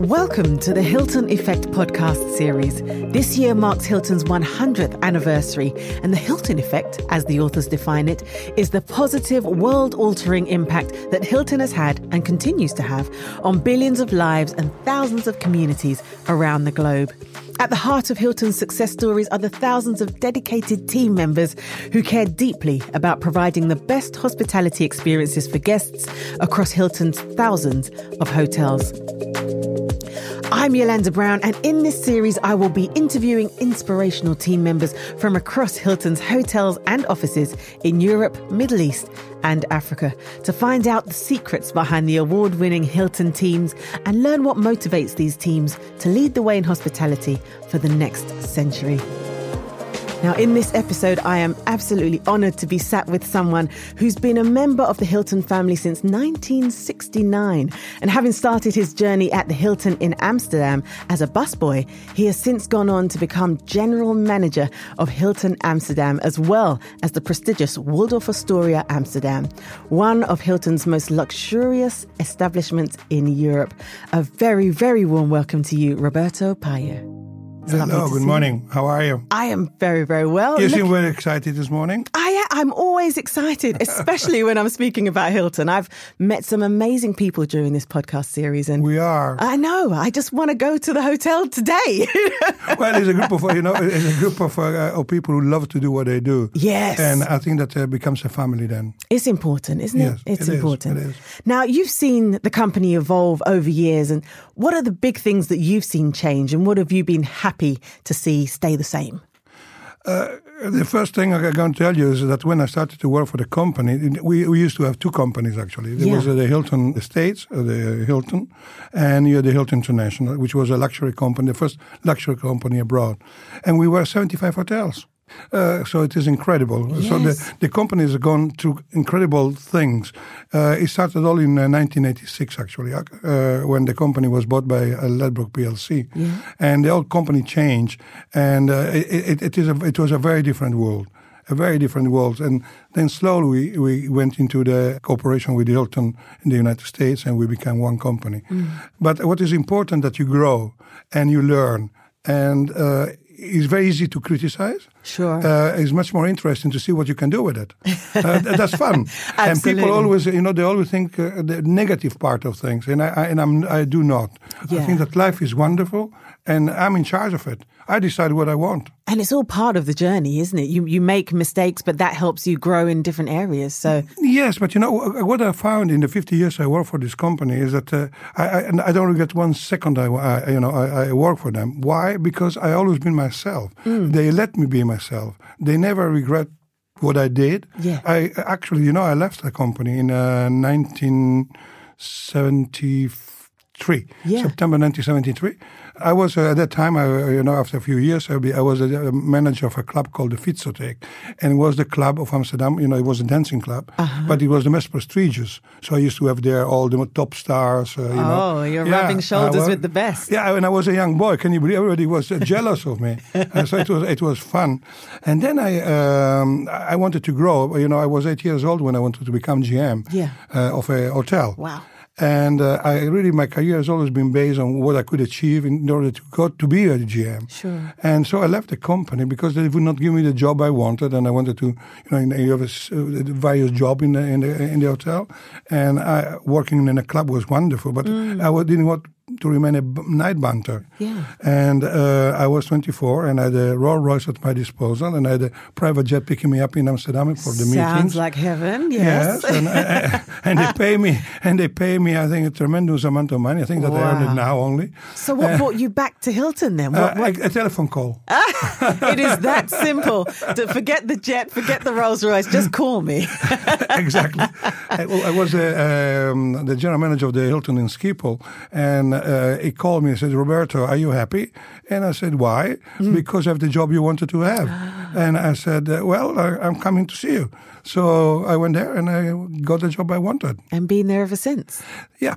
Welcome to the Hilton Effect podcast series. This year marks Hilton's 100th anniversary, and the Hilton Effect, as the authors define it, is the positive, world altering impact that Hilton has had and continues to have on billions of lives and thousands of communities around the globe. At the heart of Hilton's success stories are the thousands of dedicated team members who care deeply about providing the best hospitality experiences for guests across Hilton's thousands of hotels. I'm Yolanda Brown, and in this series, I will be interviewing inspirational team members from across Hilton's hotels and offices in Europe, Middle East, and Africa to find out the secrets behind the award winning Hilton teams and learn what motivates these teams to lead the way in hospitality for the next century. Now, in this episode, I am absolutely honored to be sat with someone who's been a member of the Hilton family since 1969. And having started his journey at the Hilton in Amsterdam as a busboy, he has since gone on to become general manager of Hilton Amsterdam, as well as the prestigious Waldorf Astoria Amsterdam, one of Hilton's most luxurious establishments in Europe. A very, very warm welcome to you, Roberto Payer. Hello, good morning. How are you? I am very, very well. You Look, seem very excited this morning. I, I'm always excited, especially when I'm speaking about Hilton. I've met some amazing people during this podcast series, and We are. I know. I just want to go to the hotel today. well, it's a group of you know, it's a group of, uh, of people who love to do what they do. Yes. and I think that uh, becomes a family then. it's important, isn't Yes, it? It's it is, important. it is. Now, you've seen the company evolve over years, and what are the big things that you've seen change, and what have you been happy to see stay the same? The first thing I'm going to tell you is that when I started to work for the company, we, we used to have two companies actually. There Yeah. was uh, the Hilton Estates, uh, the Hilton, and you had the Hilton International, which was a luxury company, the first luxury company abroad. And we were 75 hotels. Uh, so it is incredible. So the, the company has gone through incredible things. Uh, it started all in uh, 1986, actually, uh, when the company was bought by uh, Ladbroke PLC, and the whole company changed, and uh, it, it, it is a, it was a very different world. A very different world, and then slowly we, we went into the cooperation with Hilton in the United States, and we became one company. But what is important that you grow and you learn, and uh, it's very easy to criticize. Sure. Uh, it's much more interesting to see what you can do with it. Uh, that's fun. and people always, you know, they always think uh, the negative part of things, and I, I and I'm, I do not. Yeah. I think that life is wonderful, and I'm in charge of it. I decide what I want. And it's all part of the journey, isn't it? You you make mistakes, but that helps you grow in different areas. So Yes, but you know what I found in the 50 years I worked for this company is that uh, I, I, I don't regret one second I, I you know I, I work for them. Why? Because I always been myself. They let me be myself. They never regret what I did. Yeah. I actually, you know, I left the company in uh, 1973, Yeah. September 1973. I was uh, at that time, I, uh, you know, after a few years, I, be, I was a, a manager of a club called the Fietsotheek, and it was the club of Amsterdam. You know, it was a dancing club, Uh-huh. but it was the most prestigious. So I used to have there all the top stars. Uh, you know. Oh, you're Yeah, rubbing shoulders was- with the best. Yeah, when I was a young boy, can you believe everybody was uh, jealous of me? Uh, so it was it was fun, and then I um, I wanted to grow. You know, I was eight years old when I wanted to become GM Yeah. uh, of a hotel. Wow. And uh, I really, my career has always been based on what I could achieve in order to go to be a GM. Sure. And so I left the company because they would not give me the job I wanted, and I wanted to, you know, in, you have a, uh, various job in the in the in the hotel, and I, working in a club was wonderful, but I wa- didn't want to remain a b- night banter. Yeah. And uh, I was 24, and I had a Rolls Royce at my disposal, and I had a private jet picking me up in Amsterdam for the meetings. Sounds meetings. like heaven. Yes. Yes, and, uh, and they pay me, and they pay me. I think a tremendous amount of money. I think that I earn it now only. So what brought you back to Hilton then? What, Uh, what- a, a telephone call. it is that simple. To forget the jet, forget the Rolls Royce. Just call me. exactly. I, I was uh, um, the general manager of the Hilton in Schiphol, and uh, he called me and said, "Roberto, are you happy?" And I said, "Why?" Because I have the job you wanted to have. and I said, uh, "Well, I, I'm coming to see you." So I went there and I got the job I wanted. And been there ever since. Yeah.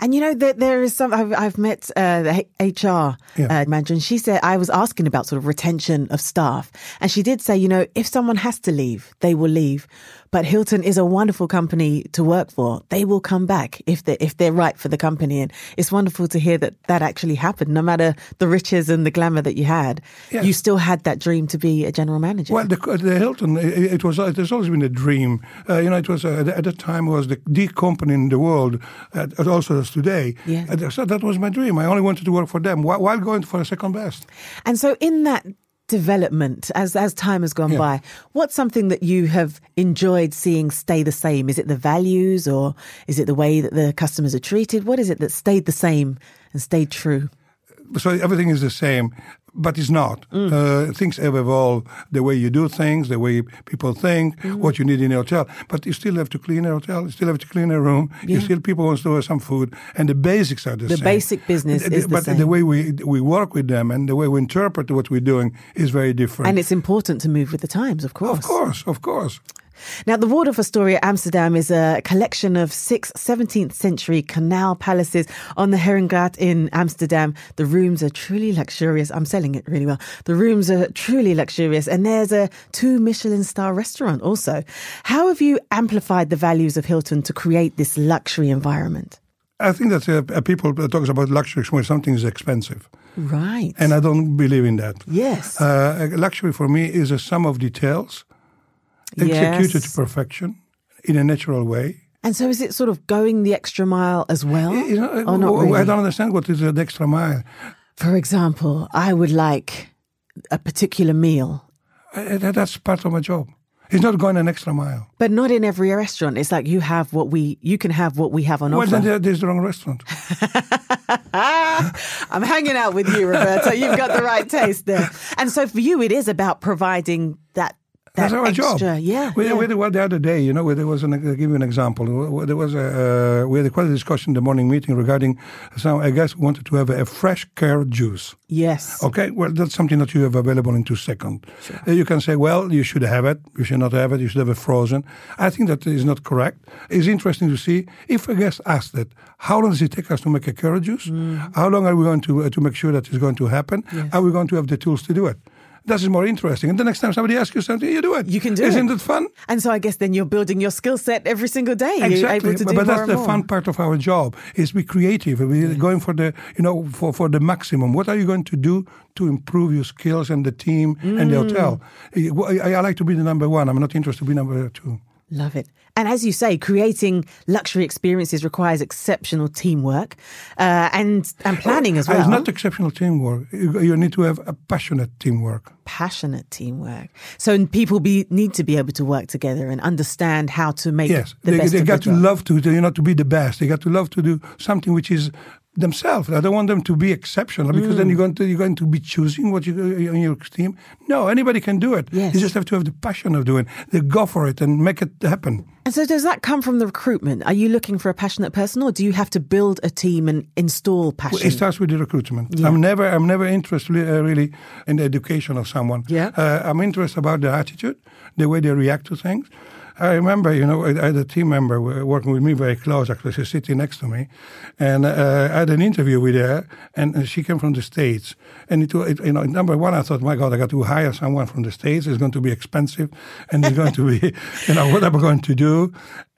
And you know that there is some. I've, I've met uh, the HR Yeah. uh, manager, and she said I was asking about sort of retention of staff, and she did say, you know, if someone has to leave, they will leave. But Hilton is a wonderful company to work for. They will come back if they if they're right for the company, and it's wonderful to hear that that actually happened. No matter the riches and the glamour that you had, Yes. you still had that dream to be a general manager. Well, the, the Hilton, it, it was it has always been a dream. Uh, you know, it was uh, at the time it was the, the company in the world, uh, also as today. Yeah. So that was my dream. I only wanted to work for them while, while going for a second best. And so in that development as as time has gone Yeah. by what's something that you have enjoyed seeing stay the same is it the values or is it the way that the customers are treated what is it that stayed the same and stayed true So everything is the same, but it's not. Uh, things have evolved. The way you do things, the way people think, what you need in a hotel. But you still have to clean a hotel. You still have to clean a room. You still people want to have some food, and the basics are the, The same. The basic business The- is the but same. the way we we work with them and the way we interpret what we're doing is very different. and it's important to move with the times of course of course, of course. Now, the Waldorf Astoria Amsterdam is a collection of six 17th century canal palaces on the Herengracht in Amsterdam. The rooms are truly luxurious. I'm selling it really well. The rooms are truly luxurious. And there's a two Michelin star restaurant also. How have you amplified the values of Hilton to create this luxury environment? I think that uh, people talk about luxury when something is expensive, Right. and I don't believe in that. yes. Uh, luxury for me is a sum of details executed to perfection in a natural way. And so is it sort of going the extra mile as well? You know, or not I don't understand what is an extra mile. For example, I would like a particular meal That's part of my job. It's not going an extra mile. But not in every restaurant. It's like you have what we, you can have what we have on Well, offer. then there- there's the wrong restaurant. I'm hanging out with you, Roberto. You've got the right taste there. And so for you, it is about providing That's our extra, job. Yeah. We, yeah. we had one the other day, you know, where there was an, I'll give you an example. There was a, uh, we had quite a discussion in the morning meeting regarding some, I guess, wanted to have a, fresh care juice. yes. Okay, well, that's something that you have available in two seconds. Uh, You can say, well, you should have it, you should not have it, you should have it frozen. I think that is not correct. It's interesting to see if a guest asks that, how long does it take us to make a carrot juice? Mm. How long are we going to uh, to make sure that it's going to happen? Are we going to have the tools to do it? That is more interesting. And the next time somebody asks you something, you do it. You can do Isn't it. it fun? And so I guess then you're building your skill set every single day. You're able to do but that's the more. fun part of our job is be creative. We're going for the you know for, for the maximum. What are you going to do to improve your skills and the team and the Mm. hotel? I, I like to be the number one. I'm not interested to be number two. Love it. And as you say, creating luxury experiences requires exceptional teamwork uh, and and planning as Uh, well. It's not exceptional teamwork. You, you need to have a passionate teamwork. passionate teamwork. So people be need to be able to work together and understand how to make Yes, the they, best they got to job. love to you know to be the best. They got to love to do something which is themselves. I don't want them to be exceptional because Mm. then you're going to you're going to be choosing what you in your team. No, anybody can do it. Yes. You just have to have the passion of doing. it. They go for it and make it happen. And so does that come from the recruitment? Are you looking for a passionate person or do you have to build a team and install passion? It starts with the recruitment. I'm never, I'm never interested uh, really in the education of someone. Yeah. Uh, I'm interested about the attitude, the way they react to things. I remember, you know, I I had a team member working with me very close. Actually, she's sitting next to me, and uh, I had an interview with her, and uh, she came from the states. And it, it, you know, number one, I thought, my God, I got to hire someone from the states. It's going to be expensive, and it's going to be, you know, what am I going to do?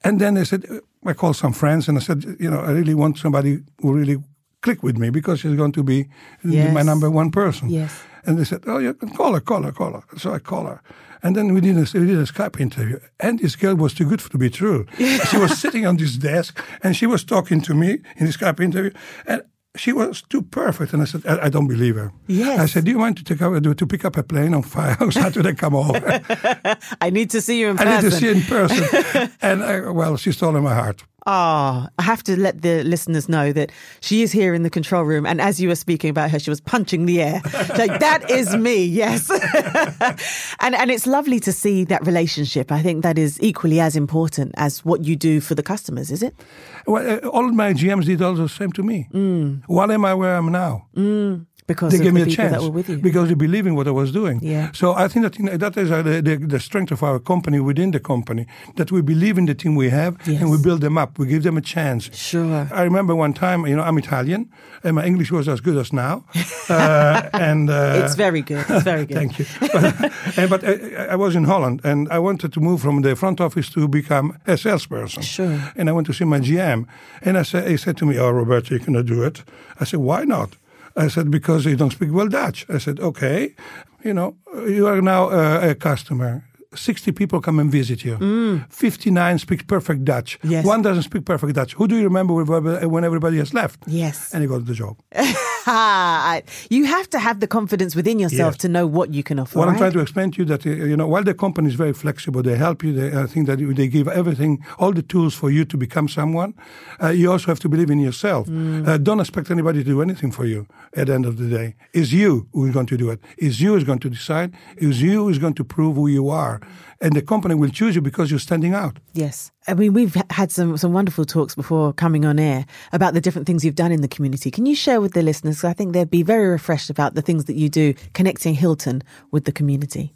And then I said, I called some friends, and I said, you know, I really want somebody who really click with me because she's going to be Yes. my number one person. Yes. And they said, oh, you can call her, call her, call her. So I call her. And then we did a, we did a Skype interview. And this girl was too good to be true. she was sitting on this desk and she was talking to me in the Skype interview. And she was too perfect. And I said, I, I don't believe her. Yes. I said, do you mind to, take up, to pick up a plane on Friday, Saturday, come over? I need to see you in I person. need to see her in person. and uh, well, she stole my heart. Ah, I have to let the listeners know that she is here in the control room. And as you were speaking about her, she was punching the air. like, that is me, yes. and, and it's lovely to see that relationship. I think that is equally as important as what you do for the customers, is it? Well, uh, all my GMs did all the same to me. Mm. Why am I where I'm now? Mm because they gave the me a chance because they believe in what I was doing. Yeah. So I think that you know, that is uh, the, the, the, strength of our company within the company that we believe in the team we have yes. and we build them up. We give them a chance. Sure. I remember one time, you know, I'm Italian and my English was as good as now, uh, and uh, it's very good. It's very good. thank you. but, and, but I, I, was in Holland and I wanted to move from the front office to become a salesperson. Sure. And I went to see my GM, and I said, he said to me, "Oh, Roberto, you cannot do it." I said, "Why not?" I said, because you don't speak well Dutch. I said, okay, you know, you are now uh, a customer. 60 people come and visit you. Mm. 59 speak perfect Dutch. Yes. One doesn't speak perfect Dutch. Who do you remember when everybody has left? Yes. And he got the job. you have to have the confidence within yourself yes. to know what you can offer. What right? I'm trying to explain to you that uh, you know while the company is very flexible, they help you. They, I think that they give everything, all the tools for you to become someone. Uh, you also have to believe in yourself. Mm. Uh, don't expect anybody to do anything for you. At the end of the day, it's you who is going to do it. It's you who is going to decide. It's you who is going to prove who you are, and the company will choose you because you're standing out. Yes. I mean, we've had some, some wonderful talks before coming on air about the different things you've done in the community. Can you share with the listeners? I think they'd be very refreshed about the things that you do connecting Hilton with the community.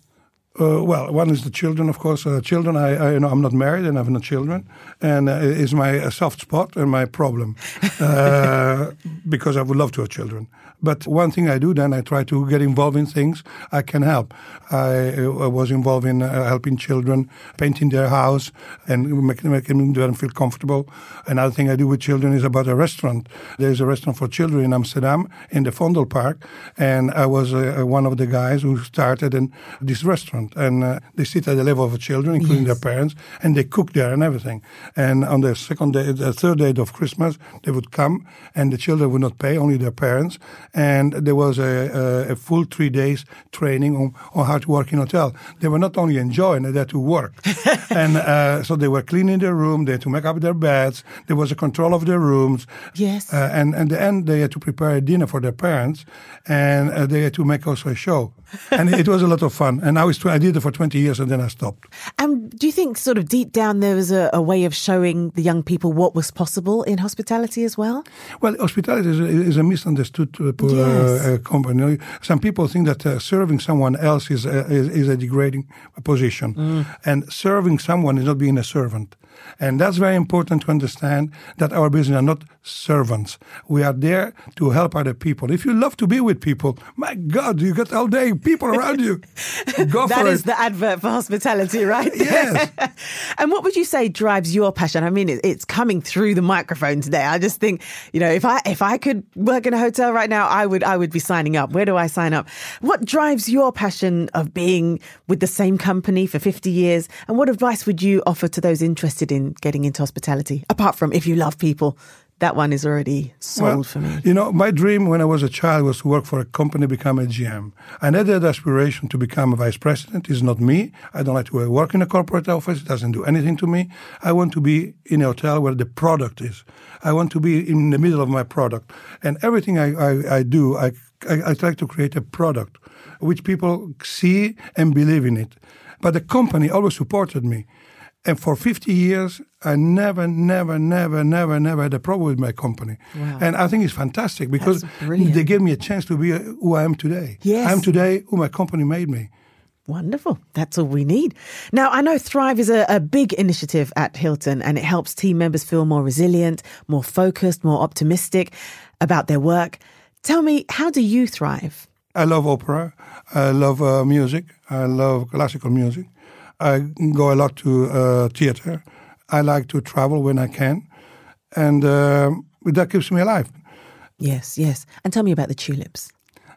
Uh, well, one is the children, of course. Uh, children, I, I, you know, I'm not married and I have no children, and uh, is my uh, soft spot and my problem uh, because I would love to have children. But one thing I do then, I try to get involved in things I can help. I, uh, was involved in uh, helping children, painting their house, and making, making them feel comfortable. Another thing I do with children is about a restaurant. There's a restaurant for children in Amsterdam, in the Vondelpark, and I was uh, one of the guys who started in this restaurant. And uh, they sit at the level of the children, including yes. their parents, and they cook there and everything. And on the second day, the third day of Christmas, they would come, and the children would not pay, only their parents and there was a, a, a, full three days training on, on how to work in hotel. They were not only enjoying, they had to work. and uh, so they were cleaning their room, they had to make up their beds, there was a control of their rooms. Yes. Uh, and at the end, they had to prepare a dinner for their parents, and uh, they had to make also a show. and it was a lot of fun. And I, was, I did it for 20 years, and then I stopped. And do you think sort of deep down there was a, a way of showing the young people what was possible in hospitality as well? Well, hospitality is a, is a misunderstood uh, uh, yes. uh, company. Some people think that uh, serving someone else is a, is, is a degrading position, mm. and serving someone is not being a servant. And that's very important to understand that our business are not servants. We are there to help other people. If you love to be with people, my God, you got all day people around you. Go that is it. the advert for hospitality, right? Yes. and what would you say drives your passion? I mean, it's coming through the microphone today. I just think, you know, if I if I could work in a hotel right now, I would I would be signing up. Where do I sign up? What drives your passion of being with the same company for 50 years? And what advice would you offer to those interested in getting into hospitality? Apart from if you love people, that one is already sold well, for me. You know, my dream when I was a child was to work for a company, become a GM. I had that aspiration to become a vice president. It's not me. I don't like to work in a corporate office. It doesn't do anything to me. I want to be in a hotel where the product is. I want to be in the middle of my product. And everything I, I, I do, I, I, I try to create a product which people see and believe in it. But the company always supported me. And for 50 years, I never, never, never, never, never had a problem with my company. Wow. And I think it's fantastic because they gave me a chance to be who I am today. Yes. I am today who my company made me. Wonderful. That's all we need. Now, I know Thrive is a, a, big initiative at Hilton and it helps team members feel more resilient, more focused, more optimistic about their work. Tell me, how do you thrive? I love opera. I love uh, music. I love classical music. I go a lot to uh, theater. I like to travel when I can, and uh, that keeps me alive. Yes, yes. And tell me about the tulips.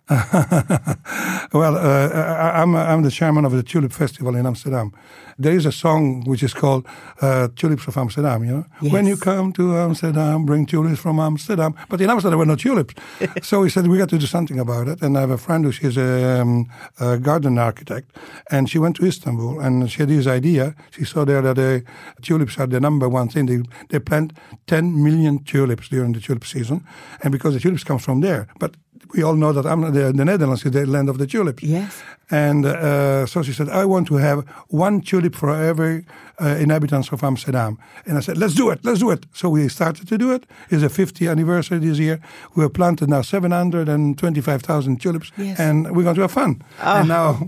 well, uh, I, I'm, I'm the chairman of the Tulip Festival in Amsterdam. There is a song which is called uh, Tulips of Amsterdam, you know? Yes. When you come to Amsterdam, bring tulips from Amsterdam. But in Amsterdam, there were no tulips. so we said, we got to do something about it. And I have a friend who she's a, um, a garden architect. And she went to Istanbul and she had this idea. She saw there that the tulips are the number one thing. They, they plant 10 million tulips during the tulip season. And because the tulips come from there. But we all know that the, the, Netherlands is the land of the tulips. Yes. And uh, so she said, I want to have one tulip for every uh, inhabitants of Amsterdam. And I said, let's do it, let's do it. So we started to do it. It's a 50th anniversary this year. We have planted now 725,000 tulips, yes. and we're going to have fun. Oh. And now,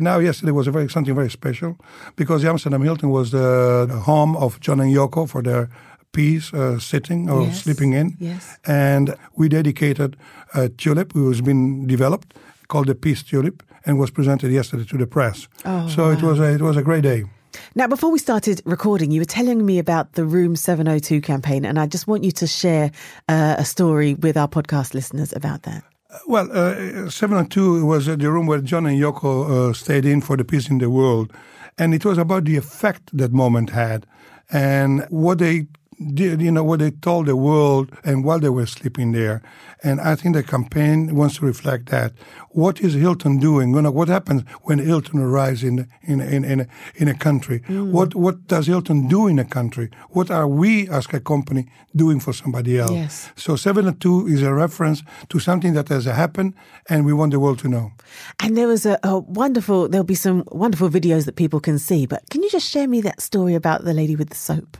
now yesterday was a very something very special because the Amsterdam Hilton was the, the home of John and Yoko for their peace uh, sitting or yes. sleeping in. Yes. And we dedicated a tulip who has been developed called the Peace Tulip and was presented yesterday to the press. Oh, so wow. it was a, it was a great day. Now, before we started recording, you were telling me about the Room 702 campaign, and I just want you to share uh, a story with our podcast listeners about that. Well, uh, 702 was the room where John and Yoko uh, stayed in for the peace in the world. And it was about the effect that moment had and what they did, you know, what they told the world and while they were sleeping there. And I think the campaign wants to reflect that. What is Hilton doing? You know, what happens when Hilton arrives in in in in a, in a country? Mm. What what does Hilton do in a country? What are we as a company doing for somebody else? Yes. So seven and two is a reference to something that has happened, and we want the world to know. And there was a, a wonderful. There'll be some wonderful videos that people can see. But can you just share me that story about the lady with the soap?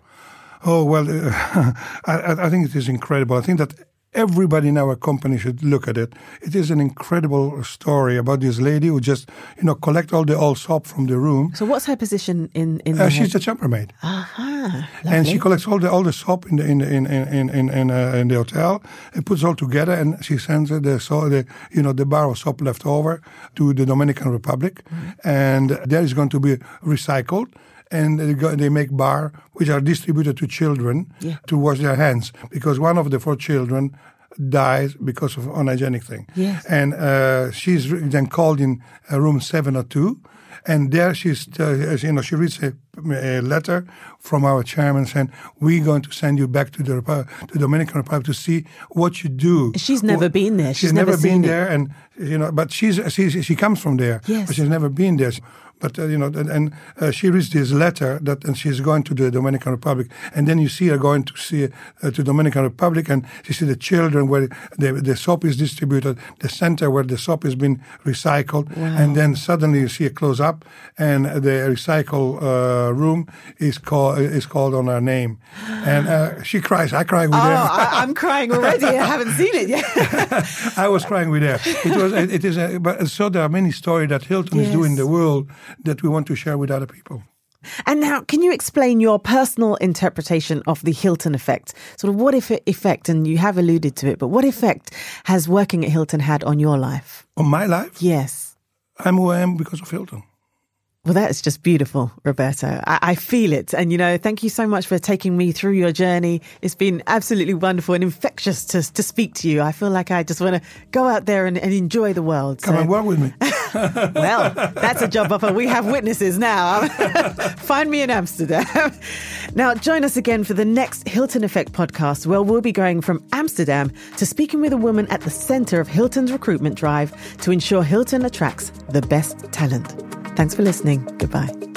Oh well, uh, I, I, think it is incredible. I think that everybody in our company should look at it. It is an incredible story about this lady who just, you know, collect all the old soap from the room. So what's her position in in? Uh, she's the chambermaid. Aha, and she collects all the all the soap in the in the, in in in in, uh, in the hotel and puts all together, and she sends the so the you know the bar of soap left over to the Dominican Republic, mm-hmm. and there is going to be recycled and they, go, they make bar which are distributed to children yeah. to wash their hands because one of the four children dies because of an unhygienic thing. Yes. And uh, she's then called in uh, room 702 and there she's, uh, you know, she reads a, a, letter from our chairman saying, "We're going to send you back to the to Dominican Republic to see what you do." She's never been there. She's, she's never, never been it. there, and you know, but she's, she's she comes from there, yes. but she's never been there. But uh, you know, and, and uh, she reads this letter that, and she's going to the Dominican Republic, and then you see her going to see uh, to Dominican Republic, and you see the children where the, the soap is distributed, the center where the soap has been recycled, wow. and then suddenly you see a close up, and the recycle uh, room is called is called on her name, and uh, she cries. I cry with oh, her. I, am crying already. I haven't seen it yet. I was crying with her. It was. It is. A, but so there are many stories that Hilton yes. is doing in the world that we want to share with other people. And now, can you explain your personal interpretation of the Hilton effect? Sort of what if effect, and you have alluded to it, but what effect has working at Hilton had on your life? On my life? Yes. I'm who I am because of Hilton. Well, that's just beautiful, Roberto. I, I, feel it. And, you know, thank you so much for taking me through your journey. It's been absolutely wonderful and infectious to, to speak to you. I feel like I just want to go out there and, and enjoy the world. Come so. and work with me. well, that's a job offer. We have witnesses now. Find me in Amsterdam. Now, join us again for the next Hilton Effect podcast, where we'll be going from Amsterdam to speaking with a woman at the center of Hilton's recruitment drive to ensure Hilton attracts the best talent. Thanks for listening. Goodbye.